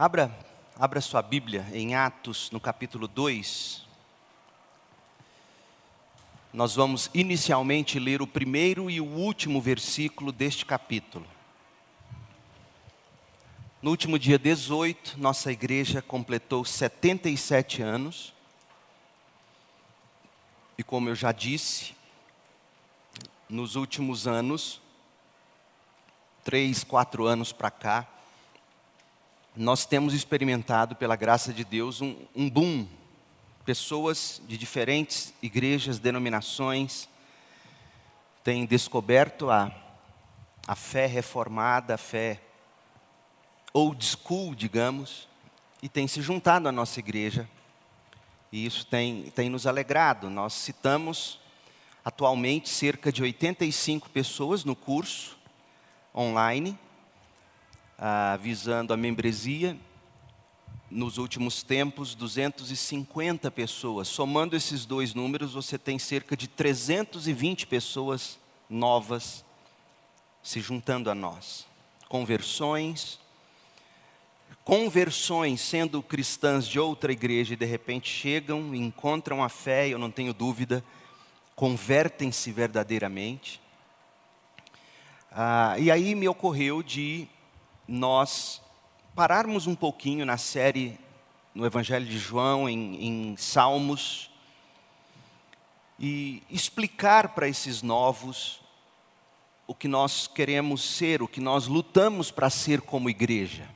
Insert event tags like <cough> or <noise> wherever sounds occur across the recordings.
Abra, abra sua Bíblia em Atos, no capítulo 2. Nós vamos inicialmente ler o primeiro e o último versículo deste capítulo. No último dia 18, nossa igreja completou 77 anos. E como eu já disse, nos últimos anos, três, quatro anos para cá, nós temos experimentado, pela graça de Deus, um, um boom. Pessoas de diferentes igrejas, denominações, têm descoberto a, a fé reformada, a fé old school, digamos, e têm se juntado à nossa igreja. E isso tem, tem nos alegrado. Nós citamos atualmente cerca de 85 pessoas no curso online, ah, visando a membresia. Nos últimos tempos, 250 pessoas. Somando esses dois números, você tem cerca de 320 pessoas novas se juntando a nós. Conversões, conversões sendo cristãs de outra igreja e de repente chegam, encontram a fé, eu não tenho dúvida, convertem-se verdadeiramente. Ah, e aí me ocorreu de nós pararmos um pouquinho na série no Evangelho de João, em, em Salmos, e explicar para esses novos o que nós queremos ser, o que nós lutamos para ser como igreja.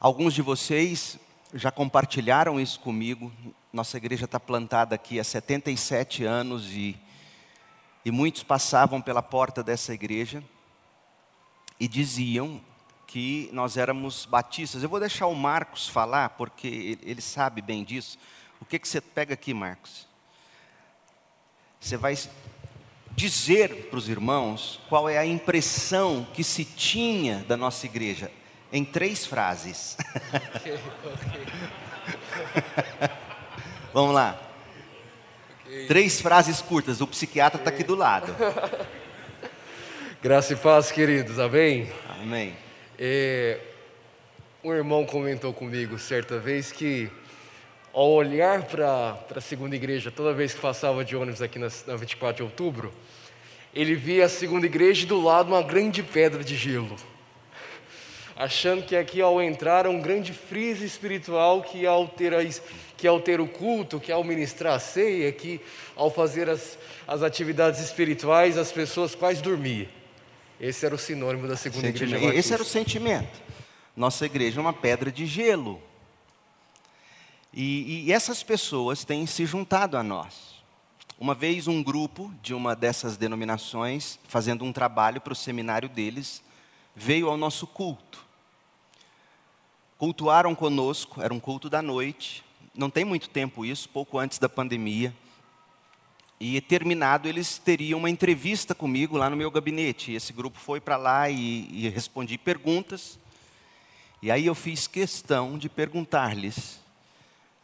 Alguns de vocês já compartilharam isso comigo. Nossa igreja está plantada aqui há 77 anos e e muitos passavam pela porta dessa igreja e diziam que nós éramos batistas. Eu vou deixar o Marcos falar, porque ele sabe bem disso. O que, que você pega aqui, Marcos? Você vai dizer para os irmãos qual é a impressão que se tinha da nossa igreja, em três frases. Okay, <laughs> okay. Vamos lá. Três frases curtas, o psiquiatra está aqui do lado. <laughs> Graça e paz, queridos, amém? Amém. É, um irmão comentou comigo certa vez que, ao olhar para a segunda igreja, toda vez que passava de ônibus aqui na, na 24 de outubro, ele via a segunda igreja e do lado uma grande pedra de gelo achando que aqui ao entrar é um grande friso espiritual que ao ter, a, que ao ter o culto, que ao ministrar a ceia, que ao fazer as, as atividades espirituais as pessoas quase dormiam. Esse era o sinônimo da segunda igreja batista. Esse era o sentimento. Nossa igreja é uma pedra de gelo. E, e essas pessoas têm se juntado a nós. Uma vez um grupo de uma dessas denominações, fazendo um trabalho para o seminário deles, veio ao nosso culto cultuaram conosco, era um culto da noite, não tem muito tempo isso, pouco antes da pandemia. E terminado, eles teriam uma entrevista comigo lá no meu gabinete. E esse grupo foi para lá e, e respondi perguntas. E aí eu fiz questão de perguntar-lhes: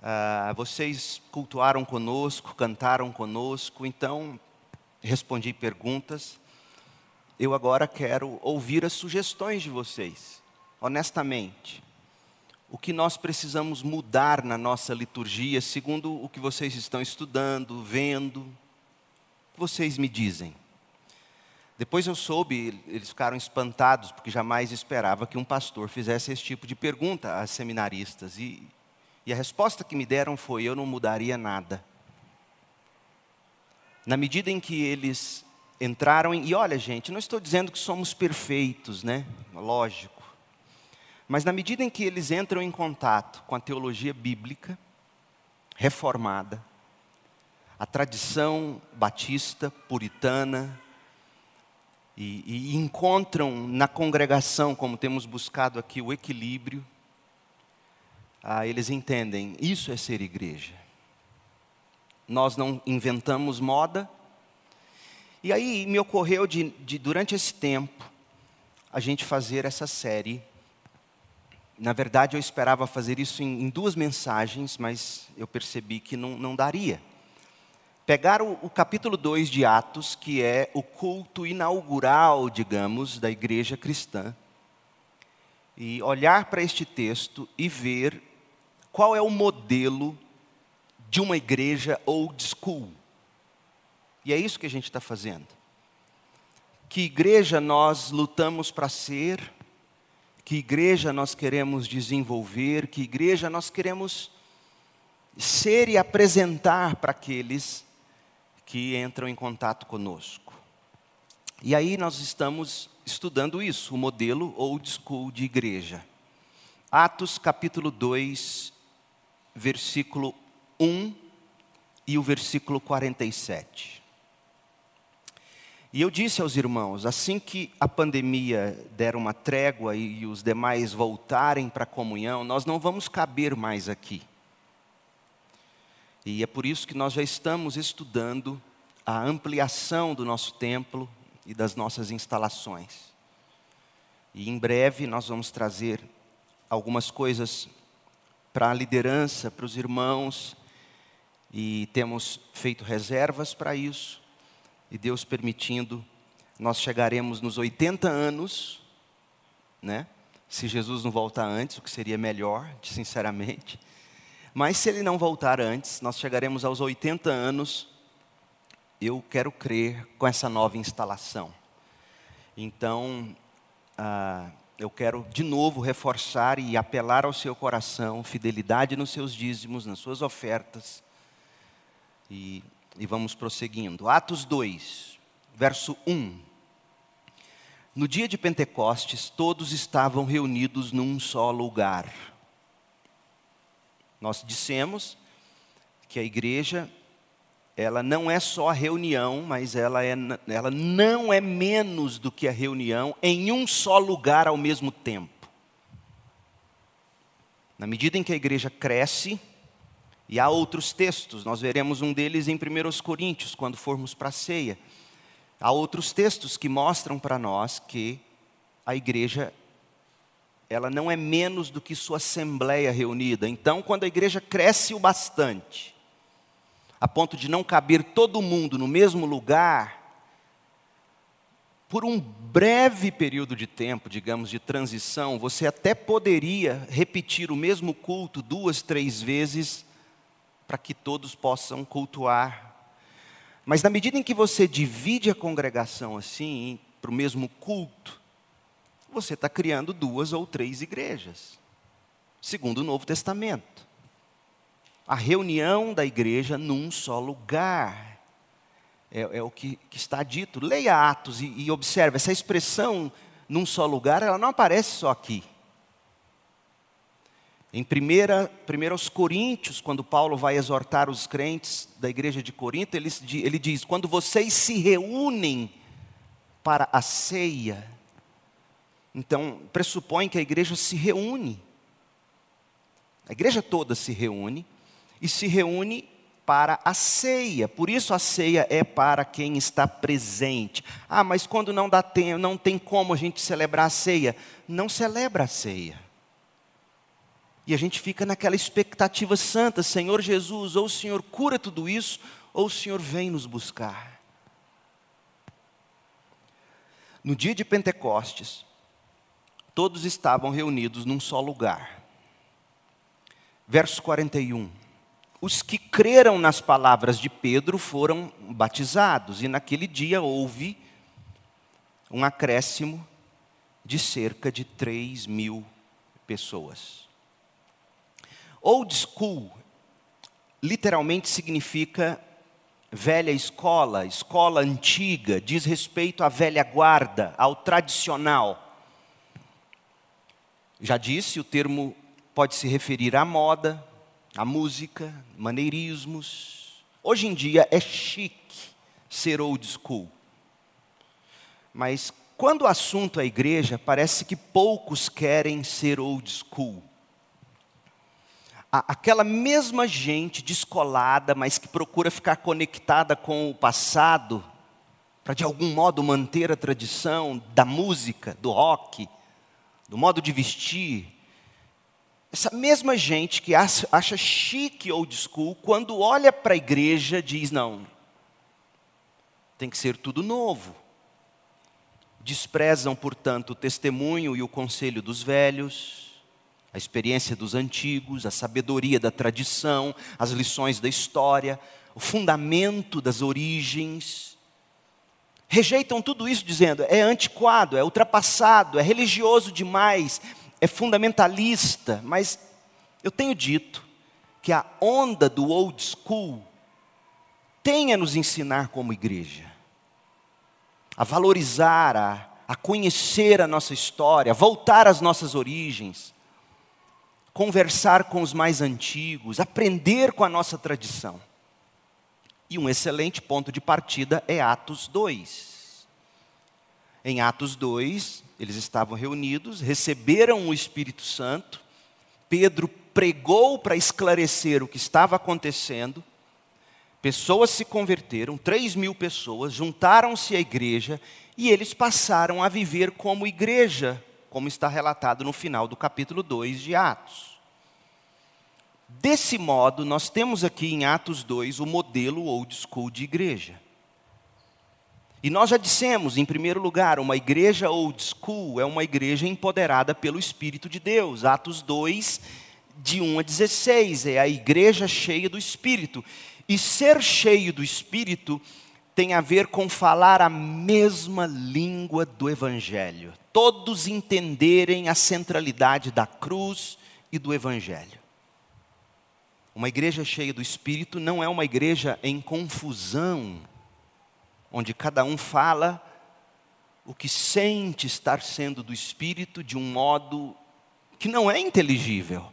ah, vocês cultuaram conosco, cantaram conosco, então respondi perguntas. Eu agora quero ouvir as sugestões de vocês, honestamente o que nós precisamos mudar na nossa liturgia, segundo o que vocês estão estudando, vendo. Vocês me dizem. Depois eu soube, eles ficaram espantados, porque jamais esperava que um pastor fizesse esse tipo de pergunta a seminaristas. E, e a resposta que me deram foi: eu não mudaria nada. Na medida em que eles entraram em. E olha, gente, não estou dizendo que somos perfeitos, né? Lógico. Mas na medida em que eles entram em contato com a teologia bíblica, reformada, a tradição batista, puritana, e, e, encontram na congregação, como temos buscado aqui, o equilíbrio, ah, eles entendem, isso é ser igreja. Nós não inventamos moda. E aí me ocorreu de, de durante esse tempo, a gente fazer essa série na verdade, eu esperava fazer isso em, em duas mensagens, mas eu percebi que não, não daria. Pegar o, o capítulo 2 de Atos, que é o culto inaugural, digamos, da igreja cristã, e olhar para este texto e ver qual é o modelo de uma igreja old school. E é isso que a gente está fazendo. Que igreja nós lutamos para ser, que igreja nós queremos desenvolver, que igreja nós queremos ser e apresentar para aqueles que entram em contato conosco. E aí nós estamos estudando isso, o modelo old school de igreja. Atos capítulo 2, versículo 1 e o versículo 47. E eu disse aos irmãos, assim que a pandemia der uma trégua e os demais voltarem para a comunhão, nós não vamos caber mais aqui. E é por isso que nós já estamos estudando a ampliação do nosso templo e das nossas instalações. E em breve nós vamos trazer algumas coisas para a liderança, para os irmãos, e temos feito reservas para isso. E Deus permitindo, nós chegaremos nos 80 anos, né? Se Jesus não voltar antes, o que seria melhor, <laughs> sinceramente. Mas se ele não voltar antes, nós chegaremos aos 80 anos, eu quero crer, com essa nova instalação. Então, ah, eu quero de novo reforçar e apelar ao seu coração, fidelidade nos seus dízimos, nas suas ofertas. E e vamos prosseguindo. Atos 2, verso 1. No dia de Pentecostes, todos estavam reunidos num só lugar. Nós dissemos que a igreja, ela não é só a reunião, mas ela, é, ela não é menos do que a reunião em um só lugar ao mesmo tempo. Na medida em que a igreja cresce, e há outros textos, nós veremos um deles em 1 Coríntios, quando formos para a ceia. Há outros textos que mostram para nós que a igreja ela não é menos do que sua assembleia reunida. Então, quando a igreja cresce o bastante, a ponto de não caber todo mundo no mesmo lugar, por um breve período de tempo, digamos, de transição, você até poderia repetir o mesmo culto duas, três vezes para que todos possam cultuar. Mas na medida em que você divide a congregação assim, para o mesmo culto, você está criando duas ou três igrejas, segundo o Novo Testamento. A reunião da igreja num só lugar. É, é o que, que, está dito. Leia Atos e, e observe, essa expressão num só lugar, ela não aparece só aqui. Em 1 Coríntios, quando Paulo vai exortar os crentes da igreja de Corinto, ele, ele diz: quando vocês se reúnem para a ceia, então pressupõe que a igreja se reúne. A igreja toda se reúne e se reúne para a ceia. Por isso a ceia é para quem está presente. Ah, mas quando não dá tempo, não tem como a gente celebrar a ceia, não celebra a ceia. E a gente fica naquela expectativa santa: Senhor Jesus, ou o Senhor cura tudo isso, ou o Senhor vem nos buscar. No dia de Pentecostes, todos estavam reunidos num só lugar. Verso 41. Os que creram nas palavras de Pedro foram batizados, e naquele dia houve um acréscimo de cerca de 3 mil pessoas. Old school literalmente significa velha escola, escola antiga, diz respeito à velha guarda, ao tradicional. Já disse, o termo pode se referir à moda, à música, maneirismos. Hoje em dia é chique ser old school. Mas quando o assunto é igreja, parece que poucos querem ser old school aquela mesma gente descolada, mas que procura ficar conectada com o passado, para de algum modo manter a tradição da música, do rock, do modo de vestir. Essa mesma gente que acha, chique old school, quando olha para a igreja, diz: não, tem que ser tudo novo. desprezam, portanto, o testemunho e o conselho dos velhos, a experiência dos antigos, a sabedoria da tradição, as lições da história, o fundamento das origens. Rejeitam tudo isso dizendo é antiquado, é ultrapassado, é religioso demais, é fundamentalista, mas eu tenho dito que a onda do old school tem a nos ensinar como igreja, a valorizar, a, a conhecer a nossa história, a voltar às nossas origens, conversar com os mais antigos, aprender com a nossa tradição. E um excelente ponto de partida é Atos 2. Em Atos 2, eles estavam reunidos, receberam o Espírito Santo, Pedro pregou para esclarecer o que estava acontecendo, pessoas se converteram, 3 mil pessoas juntaram-se à igreja e eles passaram a viver como igreja, como está relatado no final do capítulo 2 de Atos. Desse modo, nós temos aqui em Atos 2 o modelo old school de igreja. E nós já dissemos, em primeiro lugar, uma igreja old school é uma igreja empoderada pelo Espírito de Deus. Atos 2, de 1 a 16, é a igreja cheia do Espírito. E ser cheio do Espírito tem a ver com falar a mesma língua do Evangelho. Todos entenderem a centralidade da cruz e do Evangelho. Uma igreja cheia do Espírito não é uma igreja em confusão, onde cada um fala o que sente estar sendo do Espírito de um modo que não é inteligível.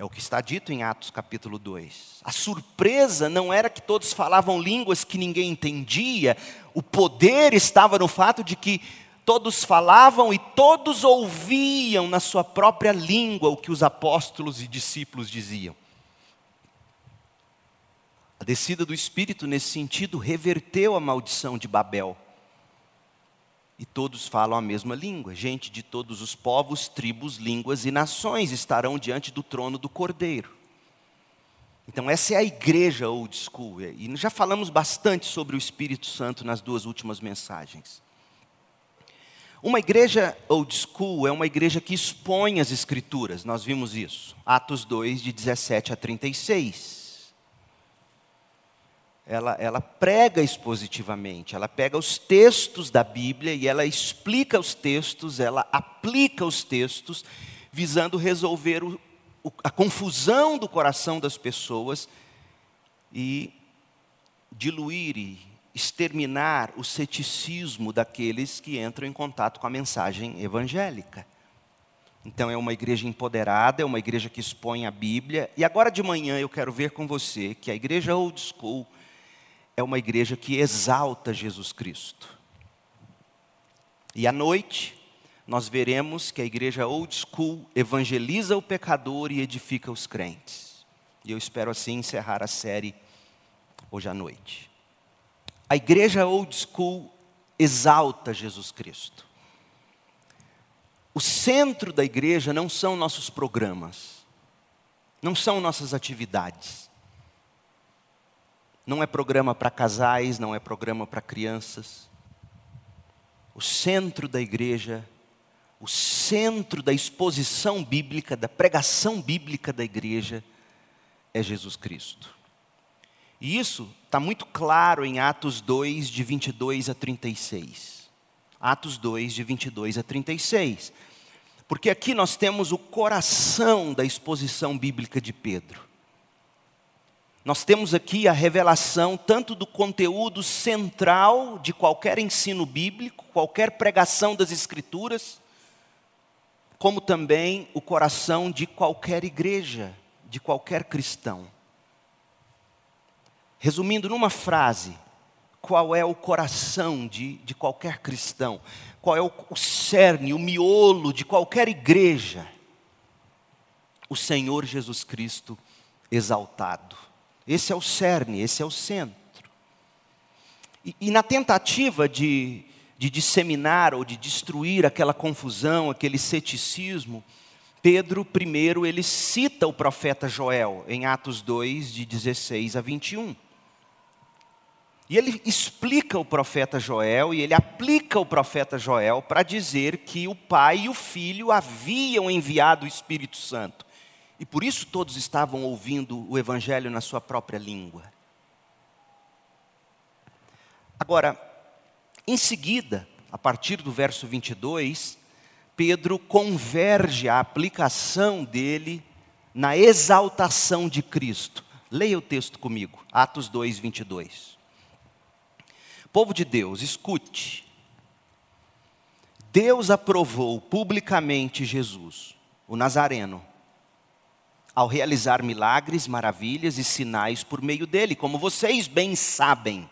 É o que está dito em Atos capítulo 2. A surpresa não era que todos falavam línguas que ninguém entendia, o poder estava no fato de que todos falavam e todos ouviam na sua própria língua o que os apóstolos e discípulos diziam. A descida do Espírito, nesse sentido, reverteu a maldição de Babel. E todos falam a mesma língua. Gente de todos os povos, tribos, línguas e nações estarão diante do trono do Cordeiro. Então, essa é a igreja old school. E já falamos bastante sobre o Espírito Santo nas duas últimas mensagens. Uma igreja old school é uma igreja que expõe as escrituras, nós vimos isso. Atos 2, de 17 a 36. Ela, ela prega expositivamente, ela pega os textos da Bíblia e ela explica os textos, ela aplica os textos, visando resolver o, o, a confusão do coração das pessoas e diluir e exterminar o ceticismo daqueles que entram em contato com a mensagem evangélica. Então é uma igreja empoderada, é uma igreja que expõe a Bíblia. E agora de manhã eu quero ver com você que a igreja old school é uma igreja que exalta Jesus Cristo. E à noite nós veremos que a igreja old school evangeliza o pecador e edifica os crentes. E eu espero assim encerrar a série hoje à noite. A igreja old school exalta Jesus Cristo. O centro da igreja não são nossos programas, não são nossas atividades. Não é programa para casais, não é programa para crianças. O centro da igreja, o centro da exposição bíblica, da pregação bíblica da igreja, é Jesus Cristo. E isso está muito claro em Atos 2, de 22 a 36. Atos 2, de 22 a 36. Porque aqui nós temos o coração da exposição bíblica de Pedro. Nós temos aqui a revelação tanto do conteúdo central de qualquer ensino bíblico, qualquer pregação das Escrituras, como também o coração de qualquer igreja, de qualquer cristão. Resumindo numa frase, qual é o coração de, de qualquer cristão? Qual é o, o cerne, o miolo de qualquer igreja? O Senhor Jesus Cristo exaltado. Esse é o cerne, esse é o centro. E, e na tentativa de, de disseminar ou de destruir aquela confusão, aquele ceticismo, Pedro, primeiro, ele cita o profeta Joel em Atos 2, de 16 a 21. E ele explica o profeta Joel e ele aplica o profeta Joel para dizer que o Pai e o Filho haviam enviado o Espírito Santo. E por isso todos estavam ouvindo o Evangelho na sua própria língua. Agora, em seguida, a partir do verso 22, Pedro converge a aplicação dele na exaltação de Cristo. Leia o texto comigo, Atos 2, 22. Povo de Deus, escute. Deus aprovou publicamente Jesus, o Nazareno, ao realizar milagres, maravilhas e sinais por meio dele, como vocês bem sabem.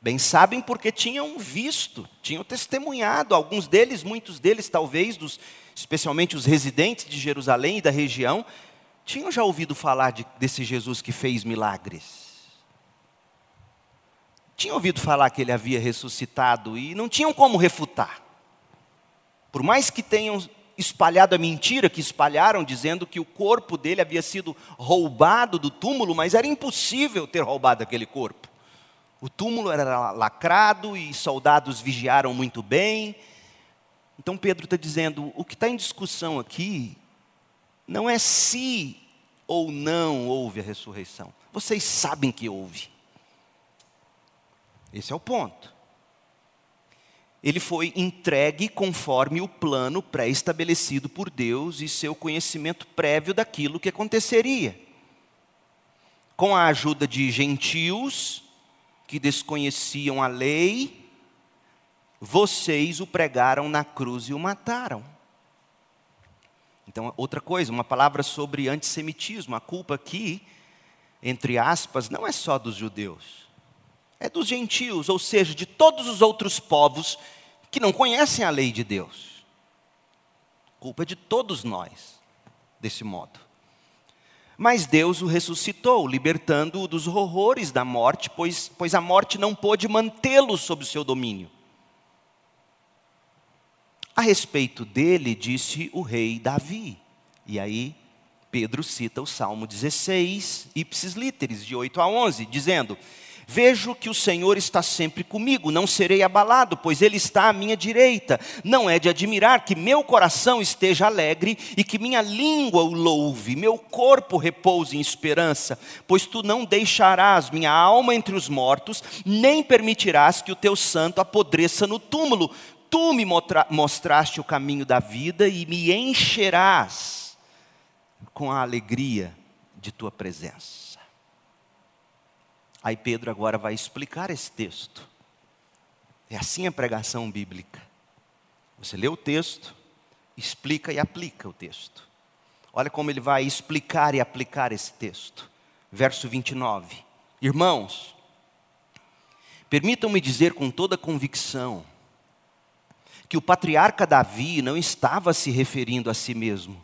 Bem sabem porque tinham visto, tinham testemunhado, alguns deles, muitos deles talvez, dos, especialmente os residentes de Jerusalém e da região, tinham já ouvido falar de, desse Jesus que fez milagres. Tinham ouvido falar que ele havia ressuscitado e não tinham como refutar. Por mais que tenham espalhado a mentira que espalharam, dizendo que o corpo dele havia sido roubado do túmulo, mas era impossível ter roubado aquele corpo. O túmulo era lacrado e soldados vigiaram muito bem. Então Pedro está dizendo: o que está em discussão aqui não é se ou não houve a ressurreição. Vocês sabem que houve. Esse é o ponto. Ele foi entregue conforme o plano pré-estabelecido por Deus e seu conhecimento prévio daquilo que aconteceria. Com a ajuda de gentios, que desconheciam a lei, vocês o pregaram na cruz e o mataram. Então, outra coisa, uma palavra sobre antissemitismo. A culpa aqui, entre aspas, não é só dos judeus, é dos gentios, ou seja, de todos os outros povos que não conhecem a lei de Deus. Culpa é de todos nós, desse modo. Mas Deus o ressuscitou, libertando-o dos horrores da morte, pois, pois a morte não pôde mantê-lo sob o seu domínio. A respeito dele, disse o rei Davi. E aí, Pedro cita o Salmo 16, ipsis literis, de 8 a 11, dizendo: Vejo que o Senhor está sempre comigo, não serei abalado, pois Ele está à minha direita. Não é de admirar que meu coração esteja alegre e que minha língua o louve, meu corpo repouse em esperança, pois tu não deixarás minha alma entre os mortos, nem permitirás que o teu santo apodreça no túmulo. Tu me mostraste o caminho da vida e me encherás com a alegria de tua presença. Aí Pedro agora vai explicar esse texto. É assim a pregação bíblica. Você lê o texto, explica e aplica o texto. Olha como ele vai explicar e aplicar esse texto. Verso 29. Irmãos, permitam-me dizer com toda convicção que o patriarca Davi não estava se referindo a si mesmo.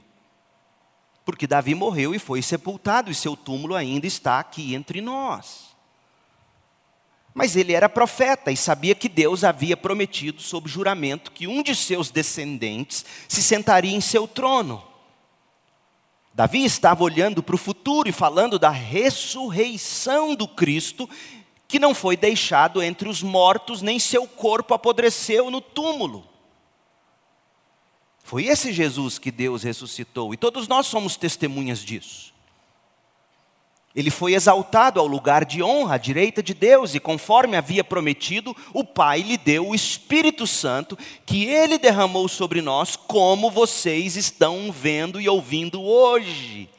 Porque Davi morreu e foi sepultado, e seu túmulo ainda está aqui entre nós. Mas ele era profeta e sabia que Deus havia prometido, sob juramento, que um de seus descendentes se sentaria em seu trono. Davi estava olhando para o futuro e falando da ressurreição do Cristo, que não foi deixado entre os mortos, nem seu corpo apodreceu no túmulo. Foi esse Jesus que Deus ressuscitou, e todos nós somos testemunhas disso. Ele foi exaltado ao lugar de honra, à direita de Deus, e conforme havia prometido, o Pai lhe deu o Espírito Santo, que ele derramou sobre nós, como vocês estão vendo e ouvindo hoje.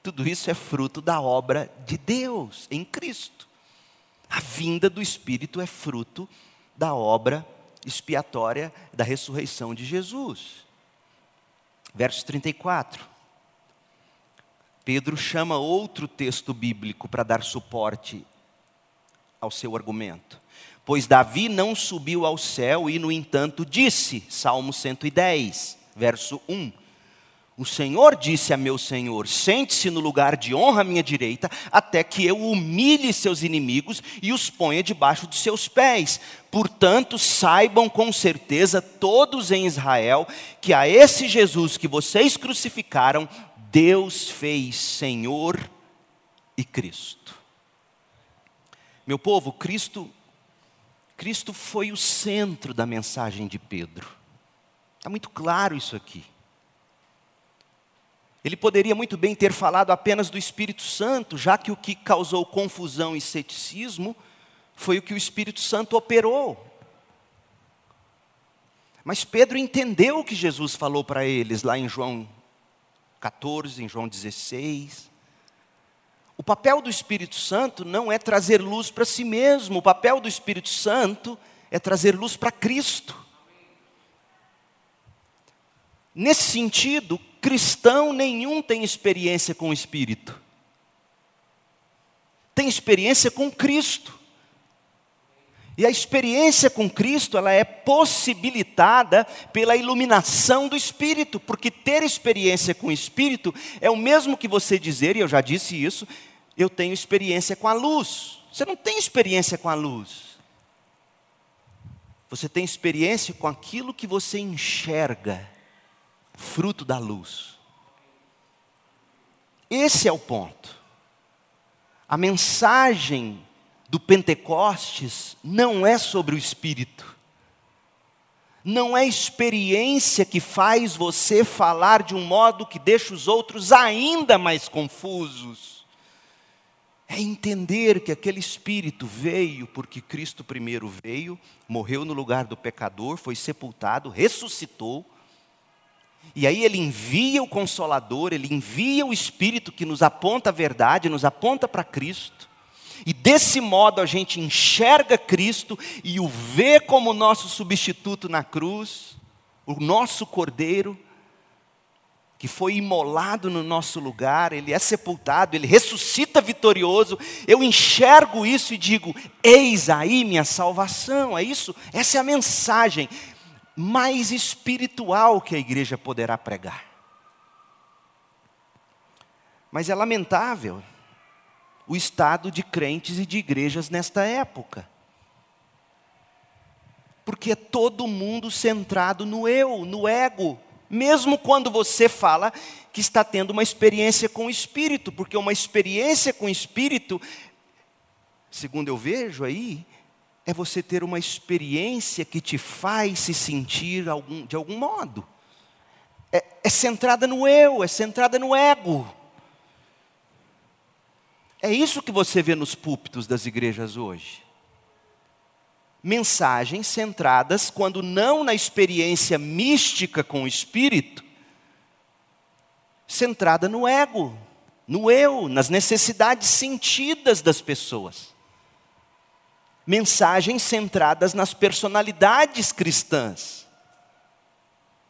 Tudo isso é fruto da obra de Deus em Cristo. A vinda do Espírito é fruto da obra expiatória da ressurreição de Jesus. Verso 34. Pedro chama outro texto bíblico para dar suporte ao seu argumento. Pois Davi não subiu ao céu e, no entanto, disse, Salmo 110, verso 1. O Senhor disse a meu Senhor: Sente-se no lugar de honra à minha direita, até que eu humilhe seus inimigos e os ponha debaixo de seus pés. Portanto, saibam com certeza todos em Israel que a esse Jesus que vocês crucificaram, Deus fez Senhor e Cristo. Meu povo, Cristo Cristo foi o centro da mensagem de Pedro. Está muito claro isso aqui. Ele poderia muito bem ter falado apenas do Espírito Santo, já que o que causou confusão e ceticismo foi o que o Espírito Santo operou. Mas Pedro entendeu o que Jesus falou para eles lá em João 14, em João 16. O papel do Espírito Santo não é trazer luz para si mesmo, o papel do Espírito Santo é trazer luz para Cristo. Nesse sentido, cristão nenhum tem experiência com o Espírito, tem experiência com Cristo. E a experiência com Cristo, ela é possibilitada pela iluminação do Espírito, porque ter experiência com o Espírito é o mesmo que você dizer, e eu já disse isso, eu tenho experiência com a luz. Você não tem experiência com a luz. Você tem experiência com aquilo que você enxerga, fruto da luz. Esse é o ponto. A mensagem do Pentecostes não é sobre o Espírito. Não é experiência que faz você falar de um modo que deixa os outros ainda mais confusos. É entender que aquele Espírito veio porque Cristo primeiro veio, morreu no lugar do pecador, foi sepultado, ressuscitou. E aí ele envia o Consolador, ele envia o Espírito que nos aponta a verdade, nos aponta para Cristo. E desse modo a gente enxerga Cristo e o vê como nosso substituto na cruz, o nosso cordeiro, que foi imolado no nosso lugar, ele é sepultado, ele ressuscita vitorioso. Eu enxergo isso e digo: Eis aí minha salvação. É isso, essa é a mensagem mais espiritual que a igreja poderá pregar. Mas é lamentável o estado de crentes e de igrejas nesta época. Porque é todo mundo centrado no eu, no ego, mesmo quando você fala que está tendo uma experiência com o Espírito, porque uma experiência com o Espírito, segundo eu vejo aí, é você ter uma experiência que te faz se sentir algum, de algum modo. É, é centrada no eu, é centrada no ego. É isso que você vê nos púlpitos das igrejas hoje. Mensagens centradas, quando não na experiência mística com o Espírito, centrada no ego, no eu, nas necessidades sentidas das pessoas. Mensagens centradas nas personalidades cristãs.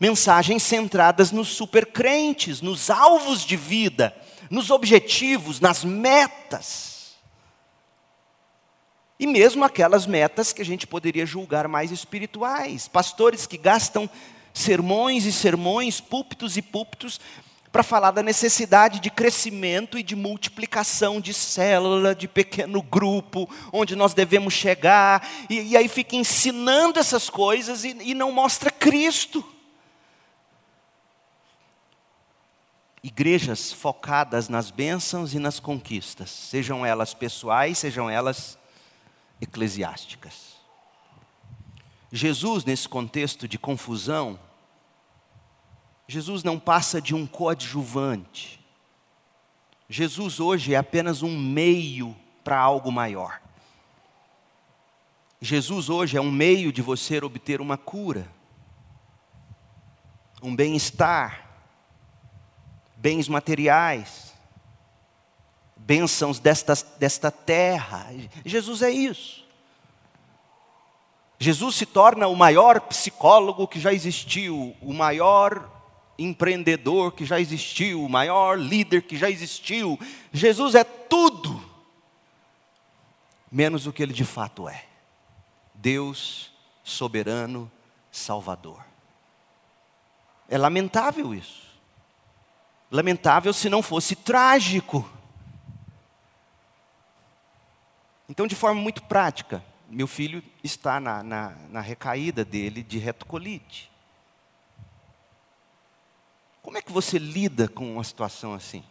Mensagens centradas nos supercrentes, nos alvos de vida nos objetivos, nas metas. E mesmo aquelas metas que a gente poderia julgar mais espirituais. Pastores que gastam sermões e sermões, púlpitos e púlpitos, para falar da necessidade de crescimento e de multiplicação de célula, de pequeno grupo, onde nós devemos chegar, e, e aí fica ensinando essas coisas e, e não mostra Cristo. Igrejas focadas nas bênçãos e nas conquistas, sejam elas pessoais, sejam elas eclesiásticas. Jesus, nesse contexto de confusão, Jesus não passa de um coadjuvante. Jesus hoje é apenas um meio para algo maior. Jesus hoje é um meio de você obter uma cura, um bem-estar, bens materiais, bênçãos desta, desta terra. Jesus é isso. Jesus se torna o maior psicólogo que já existiu, o maior empreendedor que já existiu, o maior líder que já existiu. Jesus é tudo, menos o que ele de fato é: Deus soberano, Salvador. É lamentável isso. Lamentável se não fosse trágico. Então, de forma muito prática, meu filho está na, na, na recaída dele de retocolite. Como é que você lida com uma situação assim?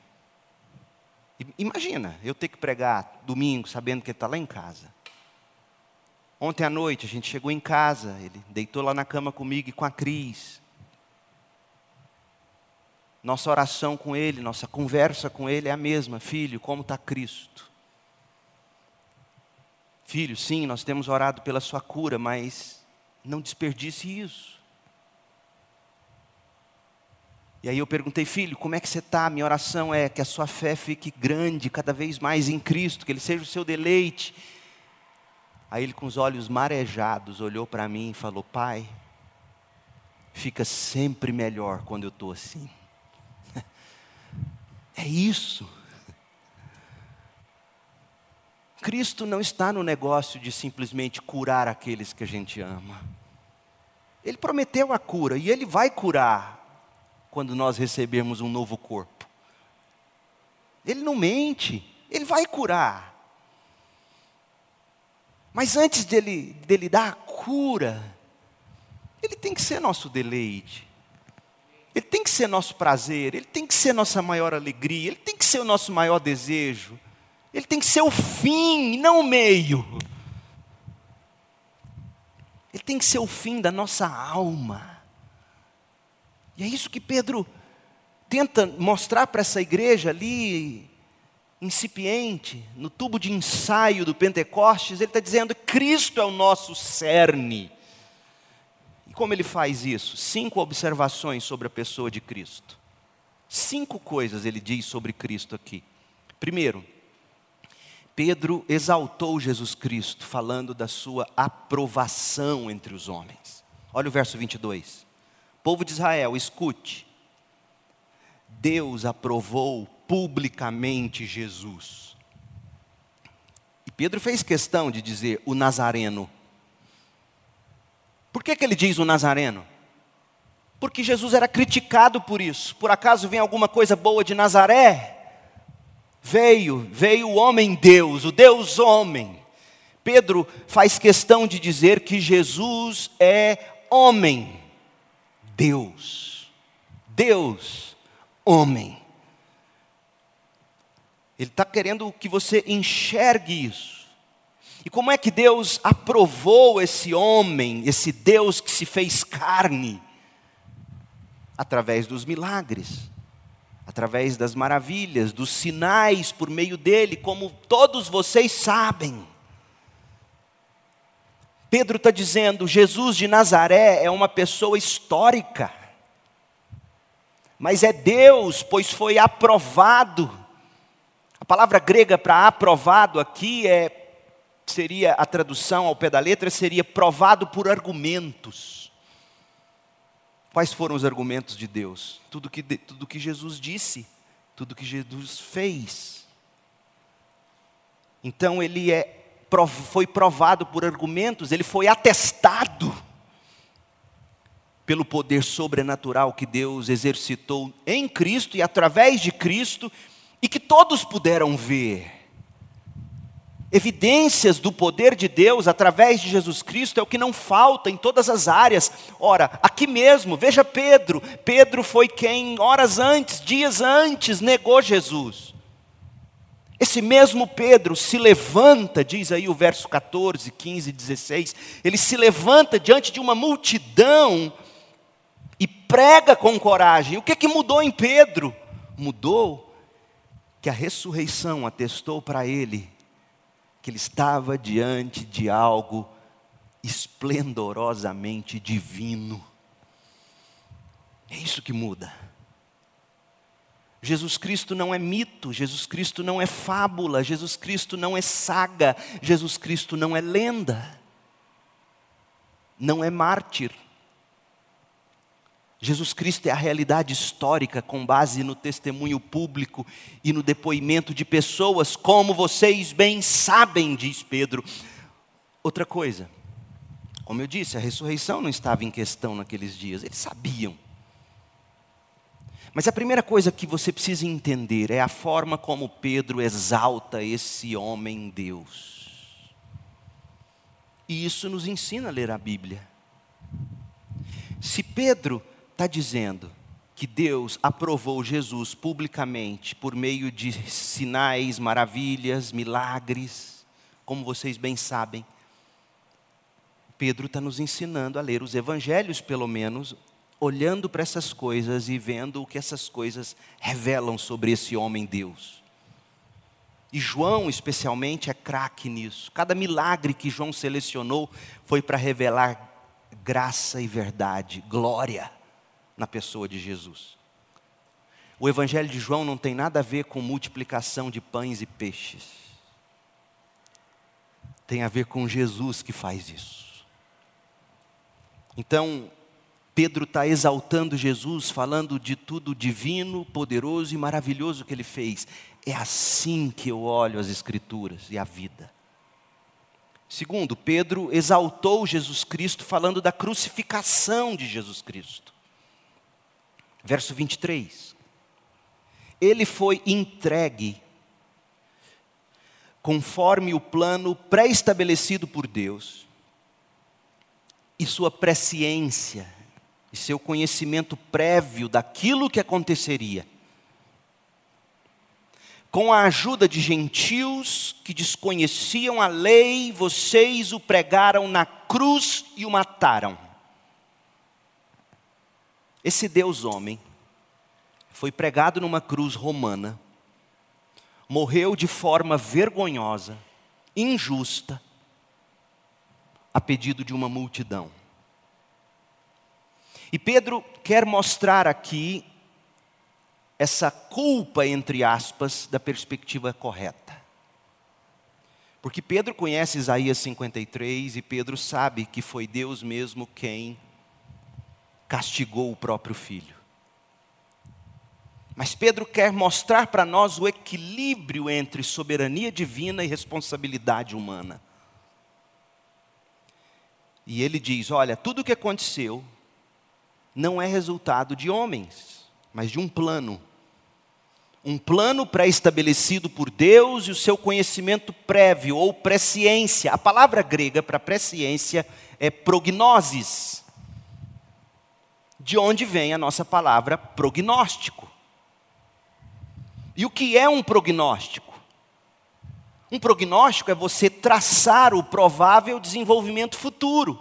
Imagina, eu ter que pregar domingo sabendo que ele está lá em casa. Ontem à noite a gente chegou em casa, ele deitou lá na cama comigo e com a Cris. Nossa oração com ele, nossa conversa com ele é a mesma. Filho, como está Cristo? Filho, sim, nós temos orado pela sua cura, mas não desperdice isso. E aí eu perguntei, filho, como é que você está? Minha oração é que a sua fé fique grande, cada vez mais em Cristo, que Ele seja o seu deleite. Aí ele, com os olhos marejados, olhou para mim e falou: Pai, fica sempre melhor quando eu estou assim. É isso. Cristo não está no negócio de simplesmente curar aqueles que a gente ama. Ele prometeu a cura e ele vai curar quando nós recebermos um novo corpo. Ele não mente, ele vai curar. Mas antes dele, dele dar a cura, ele tem que ser nosso deleite. Ele tem que ser nosso prazer, ele tem que ser nossa maior alegria, ele tem que ser o nosso maior desejo. Ele tem que ser o fim, não o meio. Ele tem que ser o fim da nossa alma. E é isso que Pedro tenta mostrar para essa igreja ali, incipiente, no tubo de ensaio do Pentecostes. Ele está dizendo: Cristo é o nosso cerne. Como ele faz isso? Cinco observações sobre a pessoa de Cristo. Cinco coisas ele diz sobre Cristo aqui. Primeiro, Pedro exaltou Jesus Cristo, falando da sua aprovação entre os homens. Olha o verso 22. Povo de Israel, escute. Deus aprovou publicamente Jesus. E Pedro fez questão de dizer o Nazareno. Por que, que ele diz o Nazareno? Porque Jesus era criticado por isso. Por acaso vem alguma coisa boa de Nazaré? Veio, veio o homem Deus, o Deus homem. Pedro faz questão de dizer que Jesus é homem. Deus. Deus, homem. Ele está querendo que você enxergue isso. E como é que Deus aprovou esse homem, esse Deus que se fez carne? Através dos milagres, através das maravilhas, dos sinais por meio dele, como todos vocês sabem. Pedro está dizendo: Jesus de Nazaré é uma pessoa histórica, mas é Deus, pois foi aprovado. A palavra grega para aprovado aqui é seria a tradução ao pé da letra seria provado por argumentos. Quais foram os argumentos de Deus? Tudo que tudo que Jesus disse, tudo que Jesus fez. Então ele é foi provado por argumentos, ele foi atestado pelo poder sobrenatural que Deus exercitou em Cristo e através de Cristo, e que todos puderam ver. Evidências do poder de Deus através de Jesus Cristo é o que não falta em todas as áreas. Ora, aqui mesmo, veja Pedro. Pedro foi quem, horas antes, dias antes, negou Jesus. Esse mesmo Pedro se levanta, diz aí o verso 14, 15, 16, ele se levanta diante de uma multidão e prega com coragem. O que, que mudou em Pedro? Mudou que a ressurreição atestou para ele que ele estava diante de algo esplendorosamente divino. É isso que muda. Jesus Cristo não é mito, Jesus Cristo não é fábula, Jesus Cristo não é saga, Jesus Cristo não é lenda, não é mártir. Jesus Cristo é a realidade histórica com base no testemunho público e no depoimento de pessoas, como vocês bem sabem, diz Pedro. Outra coisa, como eu disse, a ressurreição não estava em questão naqueles dias, eles sabiam. Mas a primeira coisa que você precisa entender é a forma como Pedro exalta esse homem Deus. E isso nos ensina a ler a Bíblia. Se Pedro está dizendo que Deus aprovou Jesus publicamente por meio de sinais, maravilhas, milagres, como vocês bem sabem. Pedro está nos ensinando a ler os evangelhos, pelo menos, olhando para essas coisas e vendo o que essas coisas revelam sobre esse homem Deus. E João, especialmente, é craque nisso. Cada milagre que João selecionou foi para revelar graça e verdade, glória na pessoa de Jesus. O Evangelho de João não tem nada a ver com multiplicação de pães e peixes. Tem a ver com Jesus que faz isso. Então, Pedro está exaltando Jesus, falando de tudo divino, poderoso e maravilhoso que ele fez. É assim que eu olho as Escrituras e a vida. Segundo, Pedro exaltou Jesus Cristo, falando da crucificação de Jesus Cristo. Verso 23. Ele foi entregue conforme o plano pré-estabelecido por Deus, e sua presciência, e seu conhecimento prévio daquilo que aconteceria. Com a ajuda de gentios que desconheciam a lei, vocês o pregaram na cruz e o mataram. Esse Deus homem foi pregado numa cruz romana, morreu de forma vergonhosa, injusta, a pedido de uma multidão. E Pedro quer mostrar aqui essa culpa, entre aspas, da perspectiva correta. Porque Pedro conhece Isaías 53 e Pedro sabe que foi Deus mesmo quem castigou o próprio filho. Mas Pedro quer mostrar para nós o equilíbrio entre soberania divina e responsabilidade humana. E ele diz: olha, tudo o que aconteceu não é resultado de homens, mas de um plano. Um plano pré-estabelecido por Deus e o seu conhecimento prévio ou presciência. A palavra grega para presciência é prognosis de onde vem a nossa palavra prognóstico. E o que é um prognóstico? Um prognóstico é você traçar o provável desenvolvimento futuro.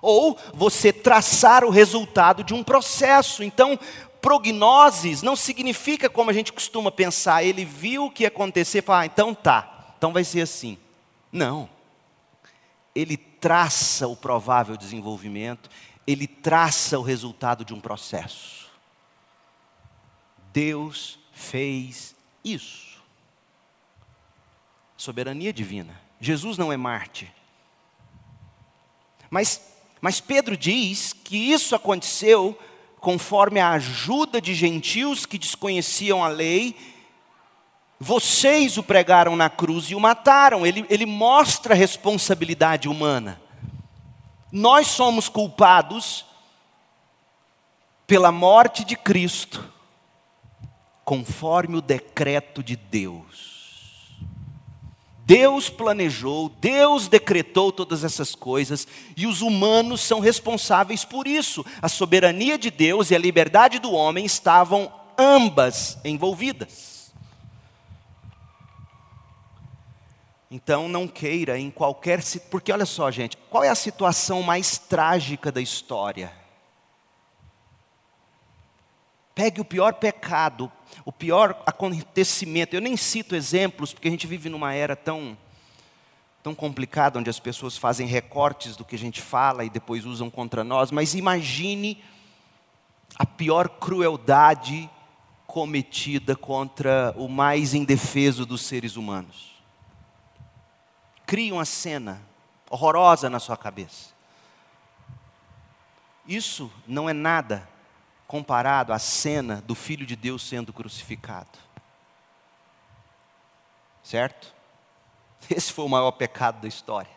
Ou você traçar o resultado de um processo. Então, prognoses não significa como a gente costuma pensar, ele viu o que ia acontecer e fala, ah, então tá, então vai ser assim. Não. Ele traça o provável desenvolvimento, ele traça o resultado de um processo. Deus fez isso. Soberania divina. Jesus não é Marte. Mas, mas Pedro diz que isso aconteceu conforme a ajuda de gentios que desconheciam a lei. Vocês o pregaram na cruz e o mataram. Ele, ele mostra a responsabilidade humana. Nós somos culpados pela morte de Cristo, conforme o decreto de Deus. Deus planejou, Deus decretou todas essas coisas e os humanos são responsáveis por isso. A soberania de Deus e a liberdade do homem estavam ambas envolvidas. Então não queira em qualquer porque olha só, gente, qual é a situação mais trágica da história? Pegue o pior pecado, o pior acontecimento. Eu nem cito exemplos porque a gente vive numa era tão tão complicada onde as pessoas fazem recortes do que a gente fala e depois usam contra nós, mas imagine a pior crueldade cometida contra o mais indefeso dos seres humanos cria uma cena horrorosa na sua cabeça. Isso não é nada comparado à cena do Filho de Deus sendo crucificado. Certo? Esse foi o maior pecado da história.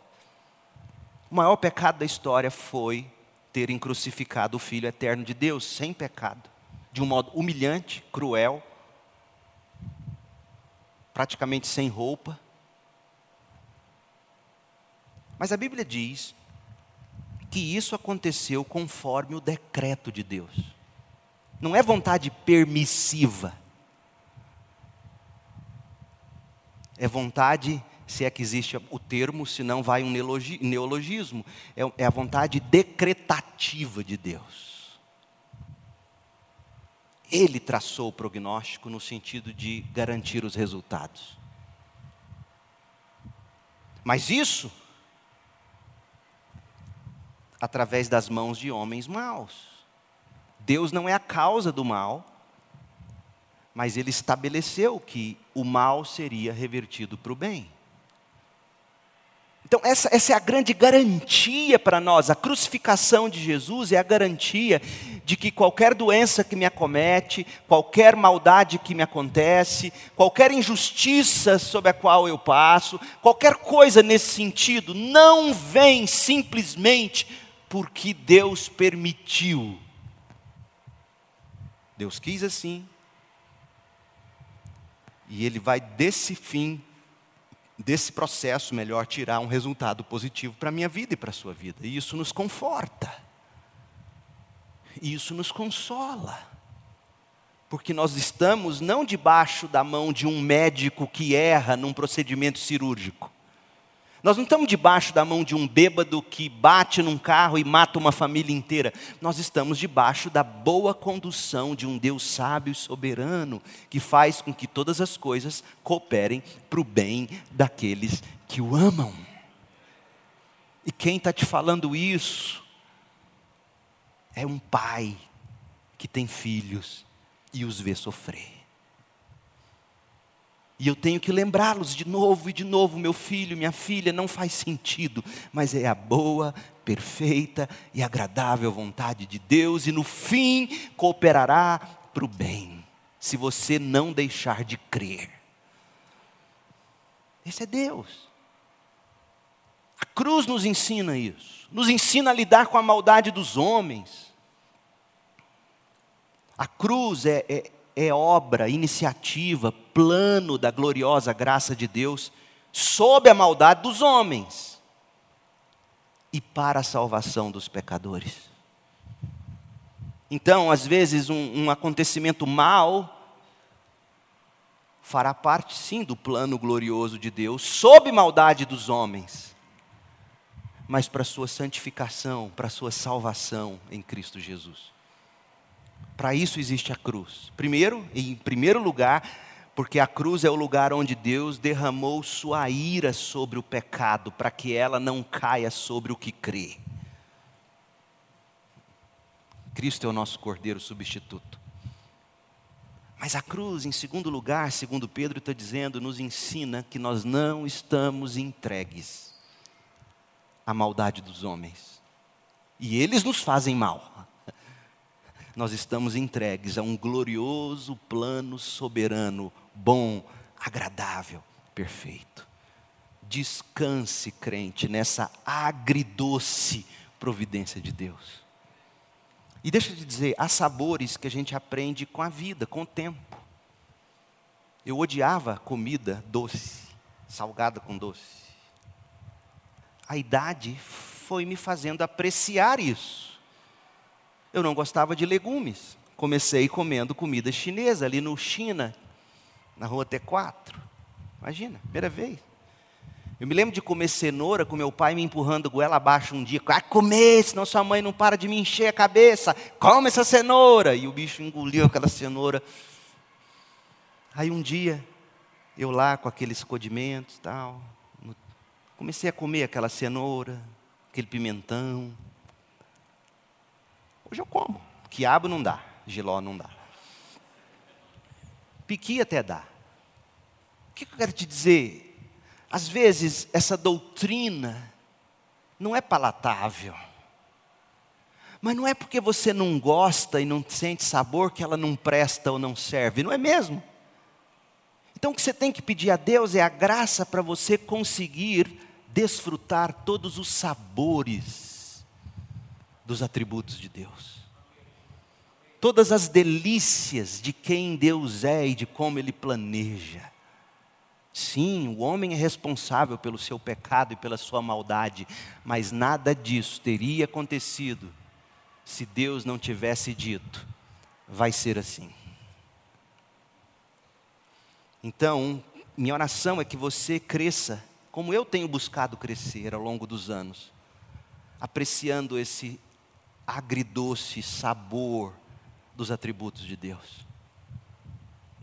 O maior pecado da história foi terem crucificado o Filho eterno de Deus, sem pecado, de um modo humilhante, cruel, praticamente sem roupa, mas a Bíblia diz que isso aconteceu conforme o decreto de Deus. Não é vontade permissiva. É vontade, se é que existe o termo, se não vai um neologismo, é, é a vontade decretativa de Deus. Ele traçou o prognóstico no sentido de garantir os resultados. Mas isso através das mãos de homens maus. Deus não é a causa do mal, mas ele estabeleceu que o mal seria revertido para o bem. Então, essa, essa é a grande garantia para nós. A crucificação de Jesus é a garantia de que qualquer doença que me acomete, qualquer maldade que me acontece, qualquer injustiça sobre a qual eu passo, qualquer coisa nesse sentido, não vem simplesmente porque Deus permitiu. Deus quis assim, e Ele vai desse fim, desse processo, melhor, tirar um resultado positivo para a minha vida e para a sua vida. E isso nos conforta. E isso nos consola. Porque nós estamos não debaixo da mão de um médico que erra num procedimento cirúrgico. Nós não estamos debaixo da mão de um bêbado que bate num carro e mata uma família inteira. Nós estamos debaixo da boa condução de um Deus sábio e soberano que faz com que todas as coisas cooperem para o bem daqueles que o amam. E quem está te falando isso é um pai que tem filhos e os vê sofrer. E eu tenho que lembrá-los de novo e de novo, meu filho, minha filha, não faz sentido, mas é a boa, perfeita e agradável vontade de Deus, e no fim cooperará para o bem, se você não deixar de crer. Esse é Deus. A cruz nos ensina isso, nos ensina a lidar com a maldade dos homens. A cruz é, é, é obra, iniciativa, plano da gloriosa graça de Deus sob a maldade dos homens e para a salvação dos pecadores. Então, às vezes, um, um acontecimento mal fará parte, sim, do plano glorioso de Deus, sob maldade dos homens, mas para sua santificação, para sua salvação em Cristo Jesus. Para isso existe a cruz. Primeiro, em primeiro lugar, porque a cruz é o lugar onde Deus derramou sua ira sobre o pecado, para que ela não caia sobre o que crê. Cristo é o nosso cordeiro substituto. Mas a cruz, em segundo lugar, segundo Pedro está dizendo, nos ensina que nós não estamos entregues à maldade dos homens. E eles nos fazem mal nós estamos entregues a um glorioso plano soberano, bom, agradável, perfeito. Descanse, crente, nessa agridoce providência de Deus. E deixa eu te dizer, há sabores que a gente aprende com a vida, com o tempo. Eu odiava comida doce, salgada com doce. A idade foi me fazendo apreciar isso eu não gostava de legumes. Comecei comendo comida chinesa ali no China, na rua T4. Imagina, primeira vez. Eu me lembro de comer cenoura com meu pai me empurrando goela abaixo um dia. Ah, comer, senão sua mãe não para de me encher a cabeça. Come essa cenoura. E o bicho engoliu aquela cenoura. Aí um dia, eu lá com aqueles condimentos tal, comecei a comer aquela cenoura, aquele pimentão. Hoje eu como. Quiabo não dá, giló não dá. Piqui até dá. O que eu quero te dizer? Às vezes, essa doutrina não é palatável. Mas não é porque você não gosta e não sente sabor que ela não presta ou não serve, não é mesmo? Então o que você tem que pedir a Deus é a graça para você conseguir desfrutar todos os sabores dos atributos de Deus. Todas as delícias de quem Deus é e de como Ele planeja. Sim, o homem é responsável pelo seu pecado e pela sua maldade, mas nada disso teria acontecido se Deus não tivesse dito: vai ser assim. Então, minha oração é que você cresça, como eu tenho buscado crescer ao longo dos anos, apreciando esse agridoce sabor dos atributos de Deus.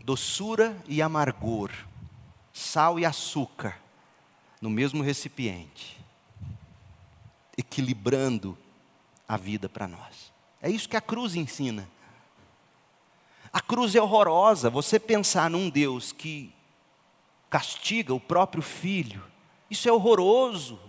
Doçura e amargor, sal e açúcar no mesmo recipiente, equilibrando a vida para nós. É isso que a cruz ensina. A cruz é horrorosa. Você pensar num Deus que castiga o próprio filho, isso é horroroso.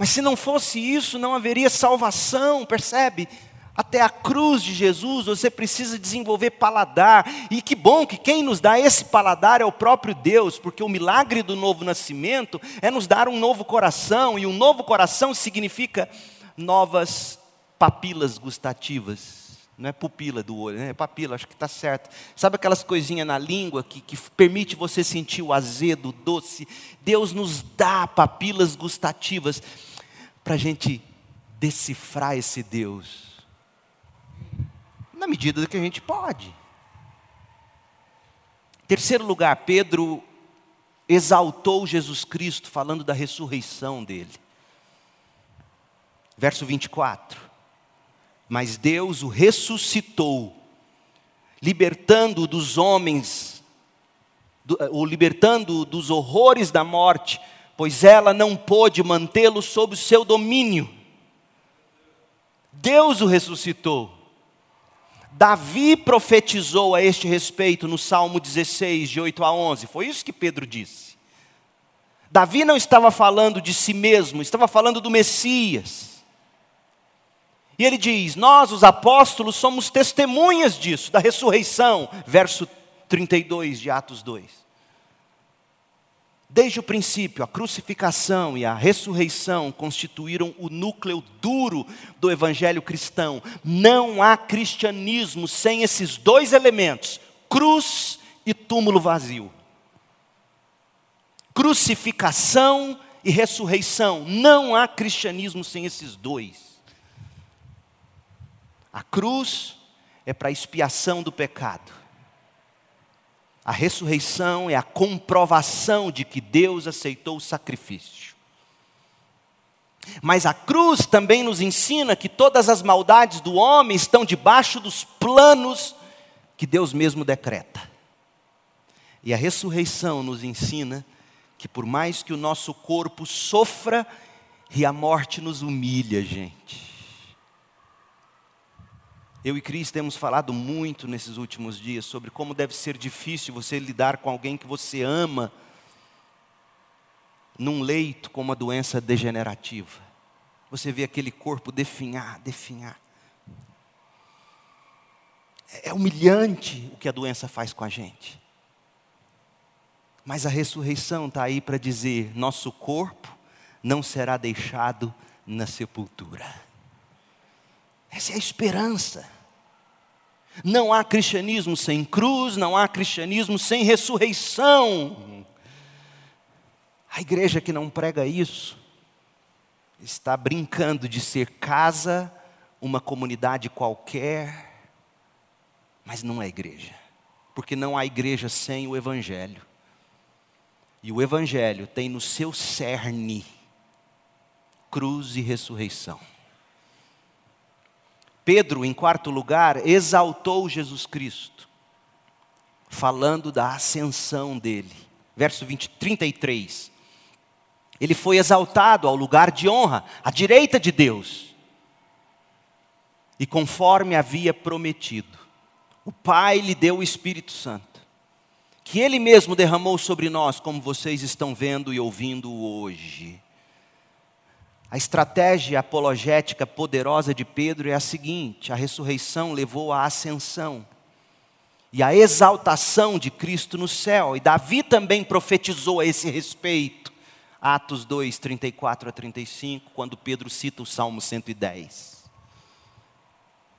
Mas se não fosse isso, não haveria salvação, percebe? Até a cruz de Jesus você precisa desenvolver paladar, e que bom que quem nos dá esse paladar é o próprio Deus, porque o milagre do novo nascimento é nos dar um novo coração, e um novo coração significa novas papilas gustativas. Não é pupila do olho, né? é papila, acho que está certo. Sabe aquelas coisinhas na língua que, que permite você sentir o azedo, o doce? Deus nos dá papilas gustativas para a gente decifrar esse Deus. Na medida do que a gente pode. Terceiro lugar, Pedro exaltou Jesus Cristo, falando da ressurreição dele. Verso 24 mas Deus o ressuscitou, libertando dos homens, o libertando dos horrores da morte, pois ela não pôde mantê-lo sob o seu domínio. Deus o ressuscitou. Davi profetizou a este respeito no Salmo 16, de 8 a 11. Foi isso que Pedro disse. Davi não estava falando de si mesmo, estava falando do Messias. E ele diz: Nós, os apóstolos, somos testemunhas disso, da ressurreição. Verso 32 de Atos 2. Desde o princípio, a crucificação e a ressurreição constituíram o núcleo duro do evangelho cristão. Não há cristianismo sem esses dois elementos: cruz e túmulo vazio. Crucificação e ressurreição. Não há cristianismo sem esses dois. A cruz é para expiação do pecado. A ressurreição é a comprovação de que Deus aceitou o sacrifício. Mas a cruz também nos ensina que todas as maldades do homem estão debaixo dos planos que Deus mesmo decreta. E a ressurreição nos ensina que por mais que o nosso corpo sofra, e a morte nos humilha, gente. Eu e Cris temos falado muito nesses últimos dias sobre como deve ser difícil você lidar com alguém que você ama num leito com uma doença degenerativa. Você vê aquele corpo definhar, definhar. É humilhante o que a doença faz com a gente. Mas a ressurreição está aí para dizer: nosso corpo não será deixado na sepultura. Essa é a esperança. Não há cristianismo sem cruz, não há cristianismo sem ressurreição. A igreja que não prega isso está brincando de ser casa, uma comunidade qualquer, mas não é igreja, porque não há igreja sem o Evangelho. E o Evangelho tem no seu cerne cruz e ressurreição. Pedro, em quarto lugar, exaltou Jesus Cristo, falando da ascensão dele. Verso 20, 33. Ele foi exaltado ao lugar de honra, à direita de Deus. E conforme havia prometido, o Pai lhe deu o Espírito Santo, que ele mesmo derramou sobre nós, como vocês estão vendo e ouvindo hoje. A estratégia apologética poderosa de Pedro é a seguinte: a ressurreição levou à ascensão e à exaltação de Cristo no céu. E Davi também profetizou a esse respeito. Atos 2, 34 a 35, quando Pedro cita o Salmo 110.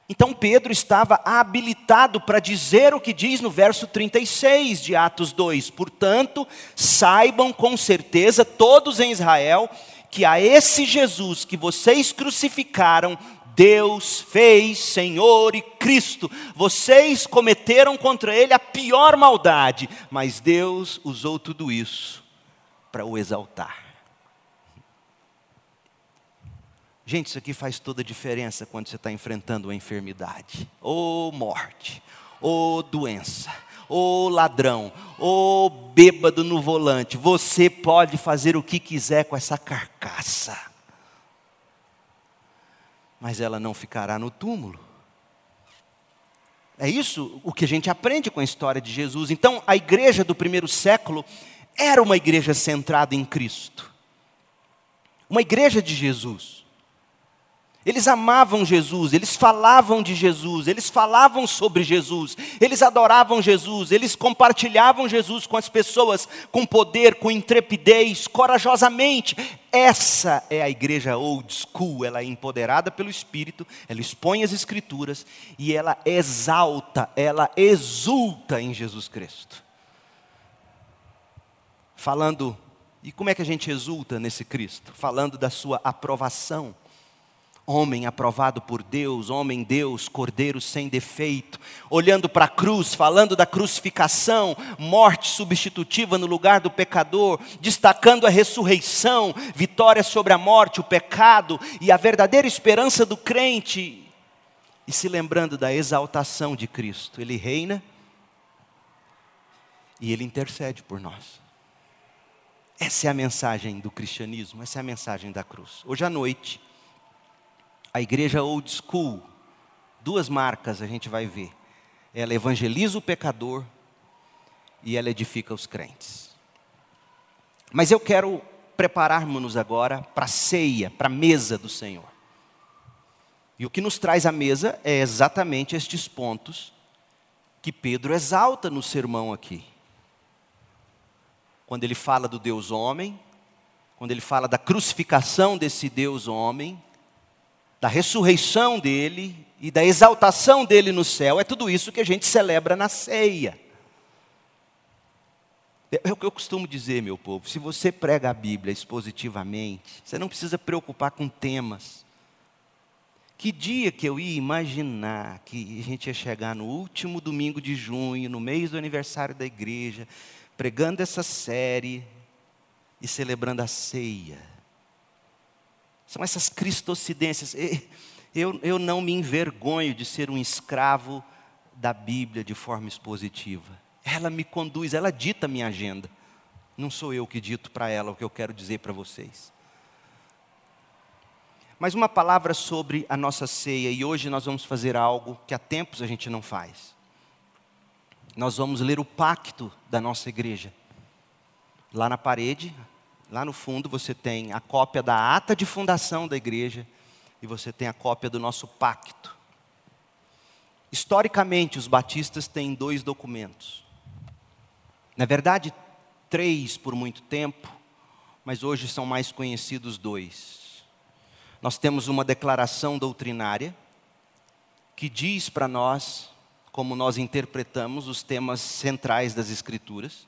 Então Pedro estava habilitado para dizer o que diz no verso 36 de Atos 2: Portanto, saibam com certeza todos em Israel que a esse Jesus que vocês crucificaram, Deus fez Senhor e Cristo. Vocês cometeram contra ele a pior maldade, mas Deus usou tudo isso para o exaltar. Gente, isso aqui faz toda a diferença quando você está enfrentando uma enfermidade, ou morte, ou doença, ou ladrão, ou bêbado no volante. Você pode fazer o que quiser com essa carcaça, mas ela não ficará no túmulo. É isso o que a gente aprende com a história de Jesus. Então, a igreja do primeiro século era uma igreja centrada em Cristo, uma igreja de Jesus. Eles amavam Jesus, eles falavam de Jesus, eles falavam sobre Jesus, eles adoravam Jesus, eles compartilhavam Jesus com as pessoas com poder, com intrepidez, corajosamente. Essa é a igreja old school, ela é empoderada pelo Espírito, ela expõe as Escrituras e ela exalta, ela exulta em Jesus Cristo. Falando, e como é que a gente exulta nesse Cristo? Falando da sua aprovação homem aprovado por Deus, homem Deus, cordeiro sem defeito, olhando para a cruz, falando da crucificação, morte substitutiva no lugar do pecador, destacando a ressurreição, vitória sobre a morte, o pecado e a verdadeira esperança do crente, e se lembrando da exaltação de Cristo, ele reina e ele intercede por nós. Essa é a mensagem do cristianismo, essa é a mensagem da cruz. Hoje à noite, a igreja old school, duas marcas a gente vai ver. Ela evangeliza o pecador e ela edifica os crentes. Mas eu quero prepararmos-nos agora para a ceia, para a mesa do Senhor. E o que nos traz à mesa é exatamente estes pontos que Pedro exalta no sermão aqui. Quando ele fala do Deus homem, quando ele fala da crucificação desse Deus homem, da ressurreição dele e da exaltação dele no céu. É tudo isso que a gente celebra na ceia. É o que eu costumo dizer, meu povo: se você prega a Bíblia expositivamente, você não precisa preocupar com temas. Que dia que eu ia imaginar que a gente ia chegar no último domingo de junho, no mês do aniversário da igreja, pregando essa série e celebrando a ceia? São essas cristocidências. Eu, eu não me envergonho de ser um escravo da Bíblia de forma expositiva. Ela me conduz, ela dita a minha agenda. Não sou eu que dito para ela o que eu quero dizer para vocês. Mas uma palavra sobre a nossa ceia, e hoje nós vamos fazer algo que há tempos a gente não faz. Nós vamos ler o pacto da nossa igreja. Lá na parede, Lá no fundo você tem a cópia da ata de fundação da igreja e você tem a cópia do nosso pacto. Historicamente, os batistas têm dois documentos. Na verdade, três por muito tempo, mas hoje são mais conhecidos dois. Nós temos uma declaração doutrinária que diz para nós como nós interpretamos os temas centrais das Escrituras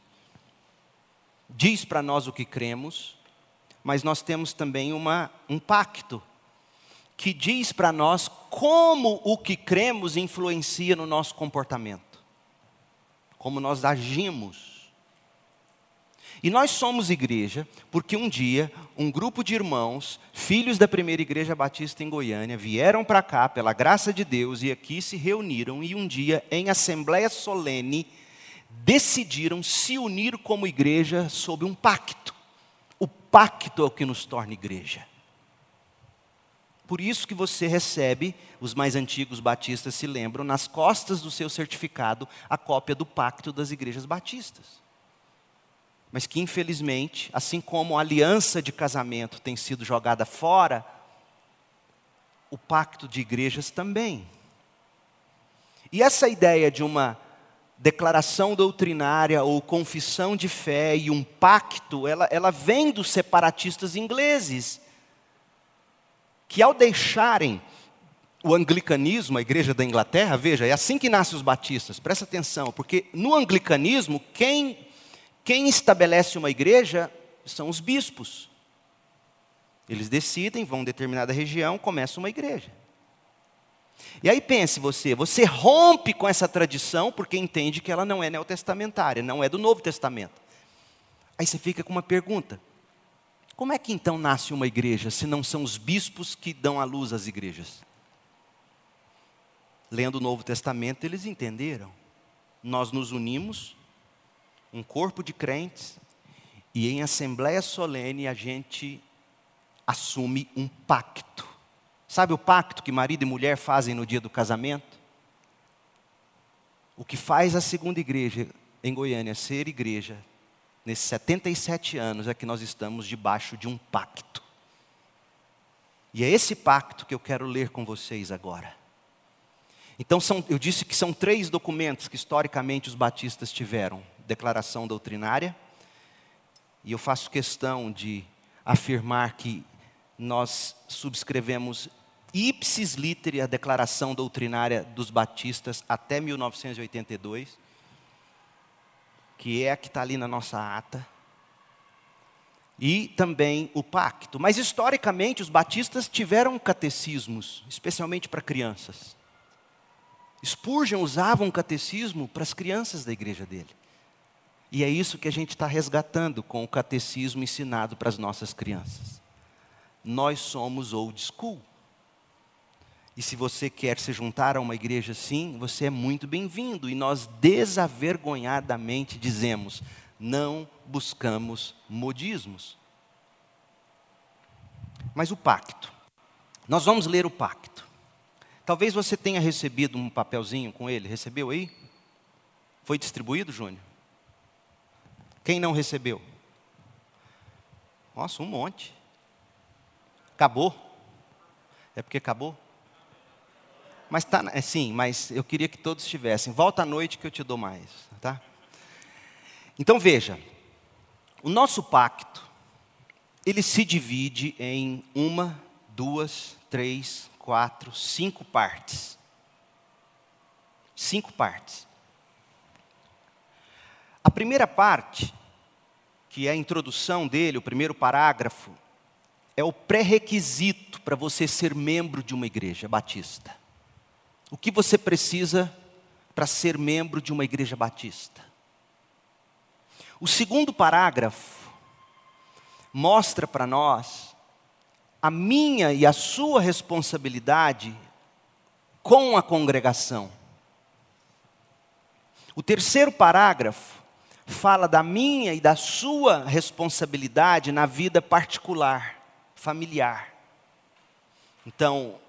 diz para nós o que cremos, mas nós temos também uma, um pacto que diz para nós como o que cremos influencia no nosso comportamento, como nós agimos. E nós somos igreja porque um dia um grupo de irmãos, filhos da primeira igreja batista em Goiânia, vieram para cá pela graça de Deus e aqui se reuniram e um dia em assembleia solene decidiram se unir como igreja sob um pacto. O pacto é o que nos torna igreja. Por isso que você recebe, os mais antigos batistas se lembram, nas costas do seu certificado, a cópia do pacto das igrejas batistas. Mas que infelizmente, assim como a aliança de casamento tem sido jogada fora, o pacto de igrejas também. E essa ideia de uma declaração doutrinária ou confissão de fé e um pacto, ela, ela vem dos separatistas ingleses, que ao deixarem o anglicanismo, a igreja da Inglaterra, veja, é assim que nascem os batistas, presta atenção, porque no anglicanismo, quem, quem estabelece uma igreja são os bispos. Eles decidem, vão a determinada região, começa uma igreja. E aí pense você, você rompe com essa tradição porque entende que ela não é neotestamentária, não é do Novo Testamento. Aí você fica com uma pergunta: como é que então nasce uma igreja se não são os bispos que dão à luz às igrejas? Lendo o Novo Testamento, eles entenderam. Nós nos unimos, um corpo de crentes, e em assembleia solene a gente assume um pacto. Sabe o pacto que marido e mulher fazem no dia do casamento? O que faz a segunda igreja em Goiânia ser igreja nesses 77 anos é que nós estamos debaixo de um pacto. E é esse pacto que eu quero ler com vocês agora. Então, são, eu disse que são três documentos que historicamente os batistas tiveram: declaração doutrinária, e eu faço questão de afirmar que nós subscrevemos ipsis literi a declaração doutrinária dos batistas até 1982 que é a que está ali na nossa ata, e também o pacto. Mas historicamente os batistas tiveram catecismos, especialmente para crianças. Spurgeon usava um catecismo para as crianças da igreja dele. E é isso que a gente está resgatando com o catecismo ensinado para as nossas crianças. Nós somos old school. E se você quer se juntar a uma igreja assim, você é muito bem-vindo. E nós desavergonhadamente dizemos: não buscamos modismos. Mas o pacto. Nós vamos ler o pacto. Talvez você tenha recebido um papelzinho com ele. Recebeu aí? Foi distribuído, Júnior? Quem não recebeu? Nossa, um monte. Acabou? É porque acabou? Mas tá, é, sim, mas eu queria que todos tivessem. Volta à noite que eu te dou mais, tá? Então veja, o nosso pacto ele se divide em uma, duas, três, quatro, cinco partes. Cinco partes. A primeira parte, que é a introdução dele, o primeiro parágrafo, é o pré-requisito para você ser membro de uma igreja batista. O que você precisa para ser membro de uma igreja batista? O segundo parágrafo mostra para nós a minha e a sua responsabilidade com a congregação. O terceiro parágrafo fala da minha e da sua responsabilidade na vida particular, familiar. Então,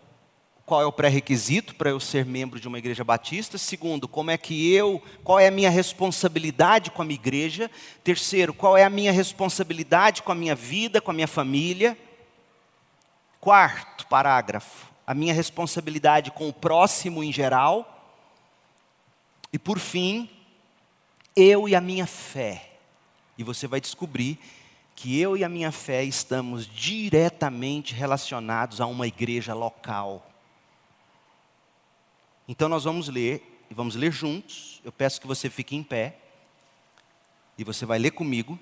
qual é o pré-requisito para eu ser membro de uma igreja batista? Segundo, como é que eu, qual é a minha responsabilidade com a minha igreja? Terceiro, qual é a minha responsabilidade com a minha vida, com a minha família? Quarto parágrafo, a minha responsabilidade com o próximo em geral. E por fim, eu e a minha fé. E você vai descobrir que eu e a minha fé estamos diretamente relacionados a uma igreja local. Então nós vamos ler, e vamos ler juntos. Eu peço que você fique em pé. E você vai ler comigo.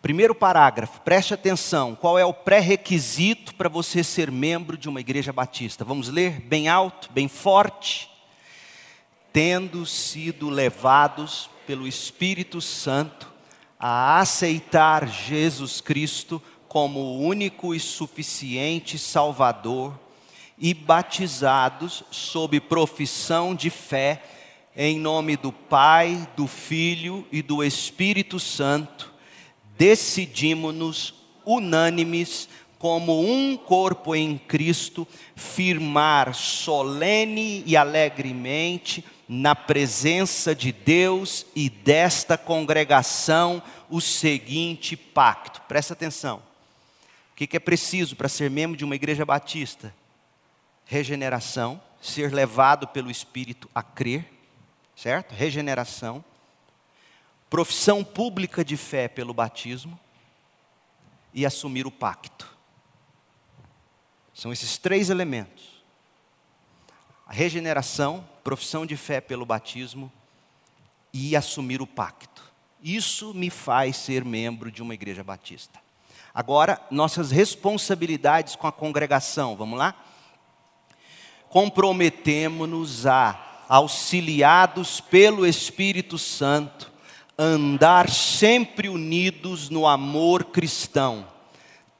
Primeiro parágrafo, preste atenção. Qual é o pré-requisito para você ser membro de uma igreja batista? Vamos ler bem alto, bem forte. Tendo sido levados pelo Espírito Santo a aceitar Jesus Cristo como o único e suficiente Salvador e batizados sob profissão de fé, em nome do Pai, do Filho e do Espírito Santo, decidimos-nos unânimes como um corpo em Cristo, firmar solene e alegremente na presença de Deus e desta congregação o seguinte pacto. Presta atenção. O que é preciso para ser membro de uma igreja batista? Regeneração, ser levado pelo Espírito a crer, certo? Regeneração. Profissão pública de fé pelo batismo e assumir o pacto. São esses três elementos: a regeneração, profissão de fé pelo batismo e assumir o pacto. Isso me faz ser membro de uma igreja batista. Agora, nossas responsabilidades com a congregação, vamos lá? Comprometemo-nos a, auxiliados pelo Espírito Santo, andar sempre unidos no amor cristão,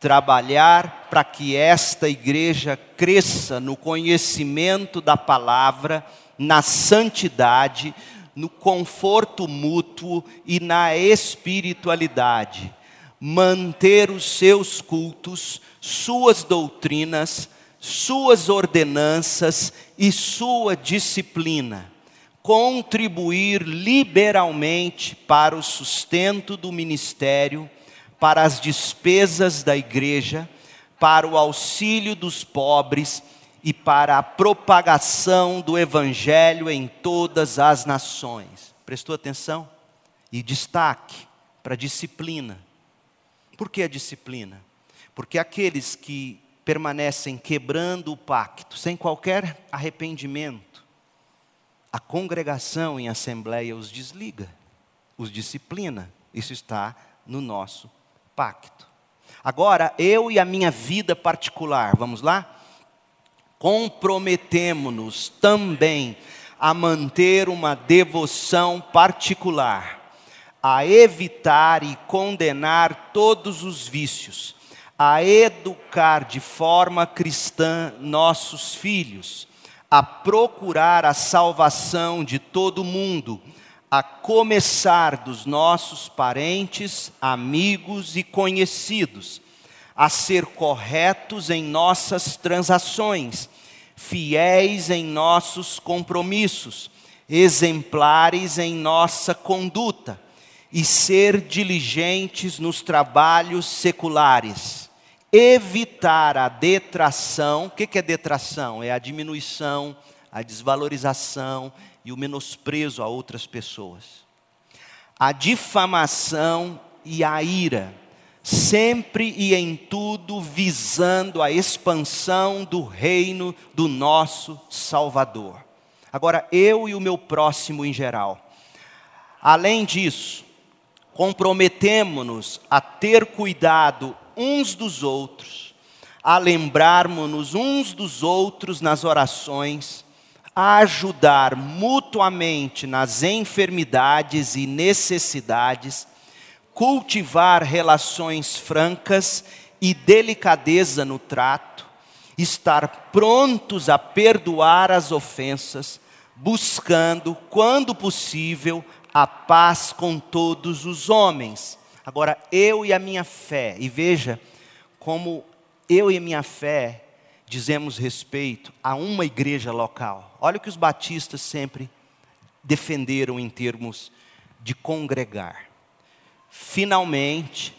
trabalhar para que esta igreja cresça no conhecimento da palavra, na santidade, no conforto mútuo e na espiritualidade, manter os seus cultos, suas doutrinas, suas ordenanças e sua disciplina, contribuir liberalmente para o sustento do ministério, para as despesas da igreja, para o auxílio dos pobres e para a propagação do Evangelho em todas as nações. Prestou atenção? E destaque para a disciplina. Por que a disciplina? Porque aqueles que permanecem quebrando o pacto, sem qualquer arrependimento, a congregação em assembleia os desliga, os disciplina. Isso está no nosso pacto. Agora, eu e a minha vida particular, vamos lá? comprometemo-nos também a manter uma devoção particular, a evitar e condenar todos os vícios, a educar de forma cristã nossos filhos, a procurar a salvação de todo mundo, a começar dos nossos parentes, amigos e conhecidos, a ser corretos em nossas transações, fiéis em nossos compromissos, exemplares em nossa conduta e ser diligentes nos trabalhos seculares. Evitar a detração. O que é detração? É a diminuição, a desvalorização e o menosprezo a outras pessoas. A difamação e a ira sempre e em tudo visando a expansão do reino do nosso Salvador. Agora, eu e o meu próximo em geral. Além disso, comprometemo-nos a ter cuidado uns dos outros, a lembrarmos-nos uns dos outros nas orações, a ajudar mutuamente nas enfermidades e necessidades, cultivar relações francas e delicadeza no trato, estar prontos a perdoar as ofensas, buscando, quando possível, a paz com todos os homens. Agora, eu e a minha fé, e veja como eu e a minha fé dizemos respeito a uma igreja local. Olha o que os batistas sempre defenderam em termos de congregar finalmente,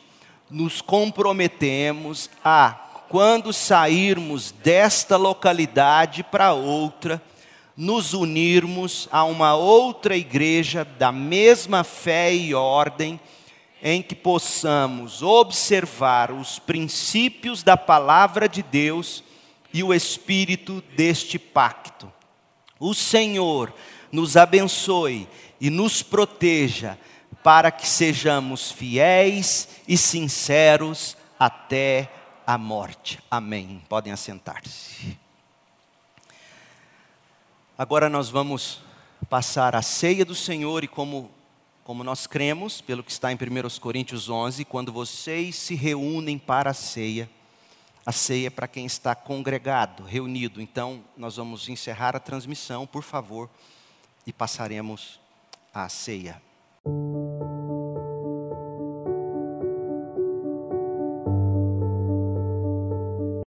nos comprometemos a, quando sairmos desta localidade para outra, nos unirmos a uma outra igreja da mesma fé e ordem, em que possamos observar os princípios da palavra de Deus e o espírito deste pacto. O Senhor nos abençoe e nos proteja para que sejamos fiéis e sinceros até a morte. Amém. Podem assentar-se. Agora nós vamos passar a ceia do Senhor e como como nós cremos, pelo que está em 1 Coríntios 11, quando vocês se reúnem para a ceia, a ceia é para quem está congregado, reunido. Então, nós vamos encerrar a transmissão, por favor, e passaremos a ceia.